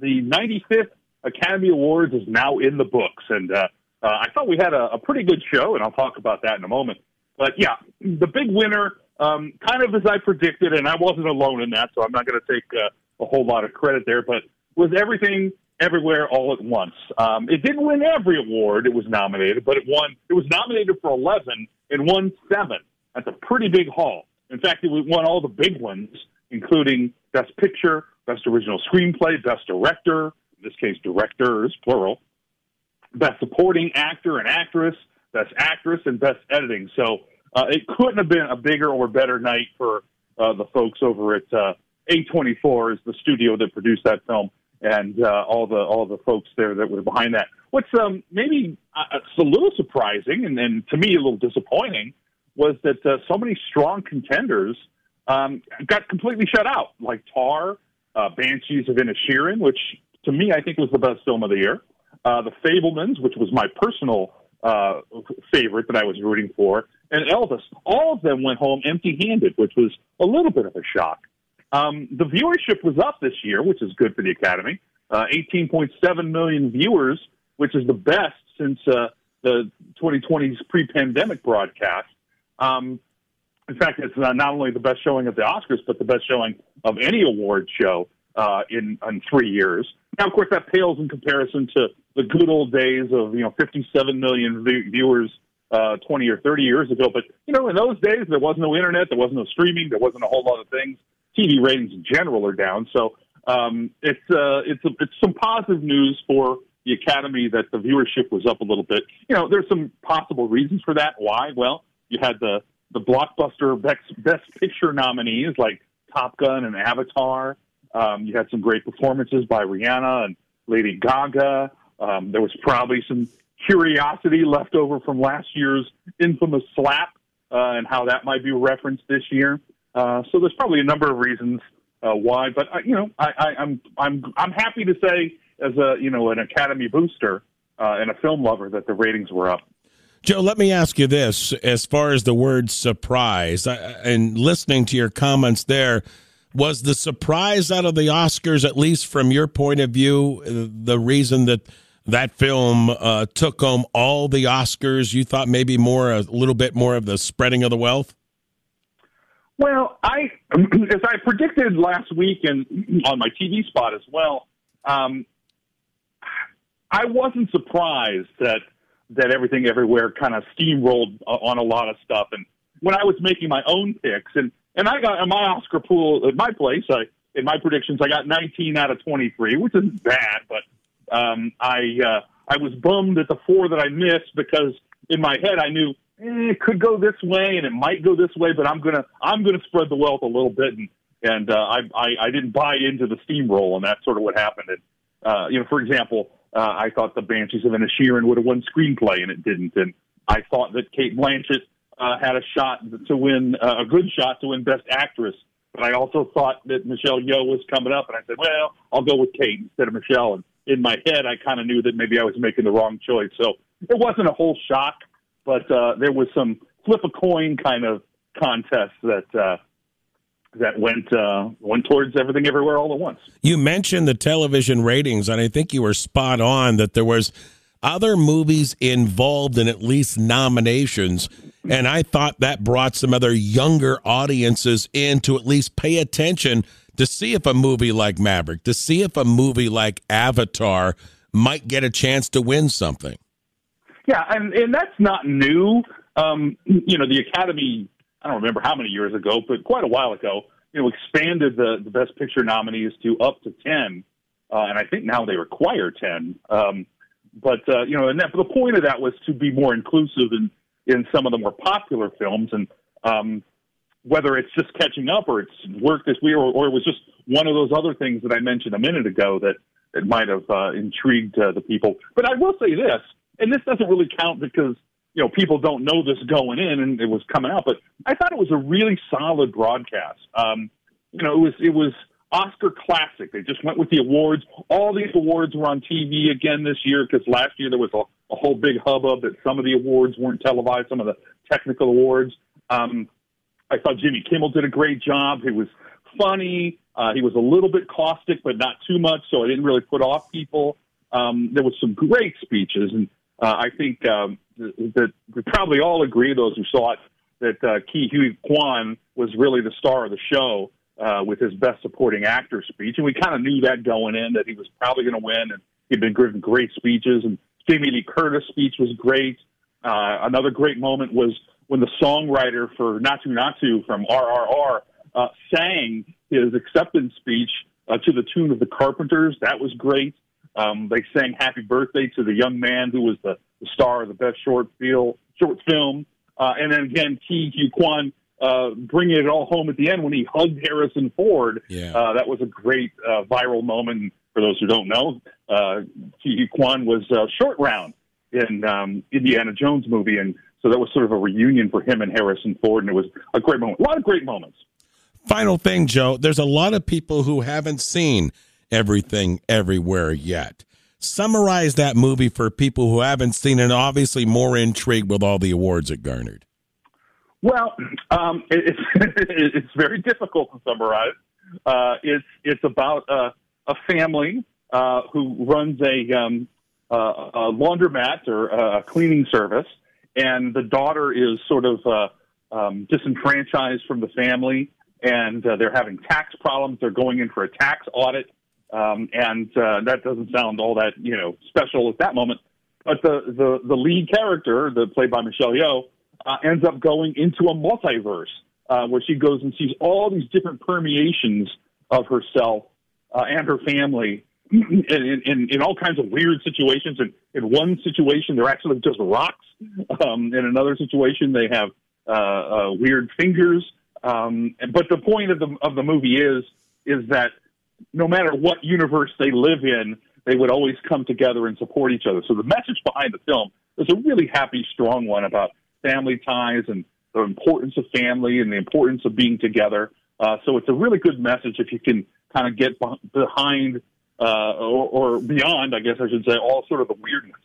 the 95th Academy Awards is now in the books, and uh, uh, I thought we had a, a pretty good show, and I'll talk about that in a moment. But yeah, the big winner, um, kind of as I predicted, and I wasn't alone in that, so I'm not going to take uh, a whole lot of credit there, but was everything everywhere all at once. Um, it didn't win every award it was nominated, but it won. It was nominated for 11 and won seven. That's a pretty big haul. In fact, it won all the big ones, including Best Picture, Best Original Screenplay, Best Director, in this case, directors, plural, Best Supporting Actor and Actress, Best Actress, and Best Editing. So uh, it couldn't have been a bigger or better night for uh, the folks over at uh, A24, is the studio that produced that film, and uh, all the all the folks there that were behind that. What's um, maybe uh, a little surprising and, and to me a little disappointing was that uh, so many strong contenders um, got completely shut out, like Tar, uh, Banshees of Inisherin, which to me I think was the best film of the year. Uh, the Fabelmans, which was my personal uh, favorite that I was rooting for, and Elvis. All of them went home empty-handed, which was a little bit of a shock. Um, the viewership was up this year, which is good for the Academy. Uh, 18.7 million viewers, which is the best since uh, the 2020's pre-pandemic broadcast. Um, in fact, it's not only the best showing of the Oscars, but the best showing of any award show uh, in in three years. Now, of course, that pales in comparison to the good old days of you know 57 million viewers uh, 20 or 30 years ago. But you know, in those days, there was no internet, there wasn't no streaming, there wasn't a whole lot of things. TV ratings in general are down, so um, it's uh, it's a, it's some positive news for the Academy that the viewership was up a little bit. You know, there's some possible reasons for that. Why? Well, you had the the blockbuster best, best picture nominees like Top Gun and Avatar. Um, you had some great performances by Rihanna and Lady Gaga. Um, there was probably some curiosity left over from last year's infamous slap uh, and how that might be referenced this year. Uh, so there's probably a number of reasons uh, why, but uh, you know, I, I, I'm I'm I'm happy to say as a you know an Academy booster uh, and a film lover that the ratings were up. Joe, let me ask you this: as far as the word surprise, and listening to your comments there, was the surprise out of the Oscars, at least from your point of view, the reason that that film uh, took home all the Oscars? You thought maybe more, a little bit more of the spreading of the wealth. Well, I, as I predicted last week and on my TV spot as well, um, I wasn't surprised that that everything everywhere kind of steamrolled on a lot of stuff. And when I was making my own picks, and and I got in my Oscar pool at my place, I in my predictions I got 19 out of 23, which isn't bad, but um, I uh, I was bummed at the four that I missed because in my head I knew eh, it could go this way and it might go this way, but I'm gonna I'm gonna spread the wealth a little bit, and and uh, I, I I didn't buy into the steamroll, and that's sort of what happened. And uh, you know, for example, uh, I thought the Banshees of Inisherin would have won screenplay, and it didn't. And I thought that Cate Blanchett uh, had a shot to win uh, a good shot to win Best Actress. But I also thought that Michelle Yeoh was coming up, and I said, well, I'll go with Cate instead of Michelle. And in my head, I kind of knew that maybe I was making the wrong choice. So it wasn't a whole shock, but uh, there was some flip a coin kind of contest that uh, that went uh, went towards everything everywhere all at once. You mentioned the television ratings, and I think you were spot on that there was other movies involved in at least nominations, and I thought that brought some other younger audiences in to at least pay attention to see if a movie like Maverick, to see if a movie like Avatar might get a chance to win something. Yeah, and and that's not new. Um, you know, the Academy I don't remember how many years ago, but quite a while ago, you know, expanded the, the Best Picture nominees to up to 10. Uh, and I think now they require 10. Um, but, uh, you know, and that, the point of that was to be more inclusive in, in some of the more popular films. And um, whether it's just catching up or it's worked this week or, or it was just one of those other things that I mentioned a minute ago that, that might have uh, intrigued uh, the people. But I will say this, and this doesn't really count because you know, people don't know this going in and it was coming out, but I thought it was a really solid broadcast. Um, you know, it was, it was Oscar classic. They just went with the awards. All these awards were on TV again this year because last year there was a, a whole big hubbub that some of the awards weren't televised, some of the technical awards. Um, I thought Jimmy Kimmel did a great job. It was funny. Uh, he was a little bit caustic, but not too much, so it didn't really put off people. Um, there was some great speeches, and uh, I think um, that we probably all agree, those who saw it, that uh, Ke Huy Quan was really the star of the show uh, with his Best Supporting Actor speech, and we kind of knew that going in that he was probably going to win, and he'd been given great speeches, and Jamie Lee Curtis' speech was great. Uh, another great moment was when the songwriter for Naatu Naatu from RRR uh, sang his acceptance speech uh, to the tune of the Carpenters. That was great. Um, they sang "Happy Birthday" to the young man who was the, the star of the best short film. Short film, uh, and then again, Ke Huy Quan uh, bringing it all home at the end when he hugged Harrison Ford. Yeah. Uh, that was a great uh, viral moment. For those who don't know, uh, Huy Quan was uh, short round in um, Indiana Jones movie, and so that was sort of a reunion for him and Harrison Ford, and it was a great moment. A lot of great moments. Final thing, Joe. There's a lot of people who haven't seen everything everywhere yet. Summarize that movie for people who haven't seen it. Obviously, more intrigued with all the awards it garnered. Well, um, it's it's very difficult to summarize. Uh, it's it's about a family uh, who runs a, um, a laundromat or a cleaning service, and the daughter is sort of uh, um, disenfranchised from the family, and uh, they're having tax problems. They're going in for a tax audit, um, and uh, that doesn't sound all that you know special at that moment. But the the, the lead character, the played by Michelle Yeoh, uh, ends up going into a multiverse uh, where she goes and sees all these different permeations of herself uh, and her family in, in, in all kinds of weird situations. And in one situation, they're actually just rocks. Um, in another situation, they have uh, uh, weird fingers. Um, but the point of the of the movie is is that no matter what universe they live in, they would always come together and support each other. So the message behind the film is a really happy, strong one about family ties and the importance of family and the importance of being together. Uh, so it's a really good message if you can kind of get behind uh, or, or beyond, I guess I should say, all sort of the weirdness